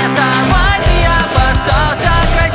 не вставай, ты опасался красивый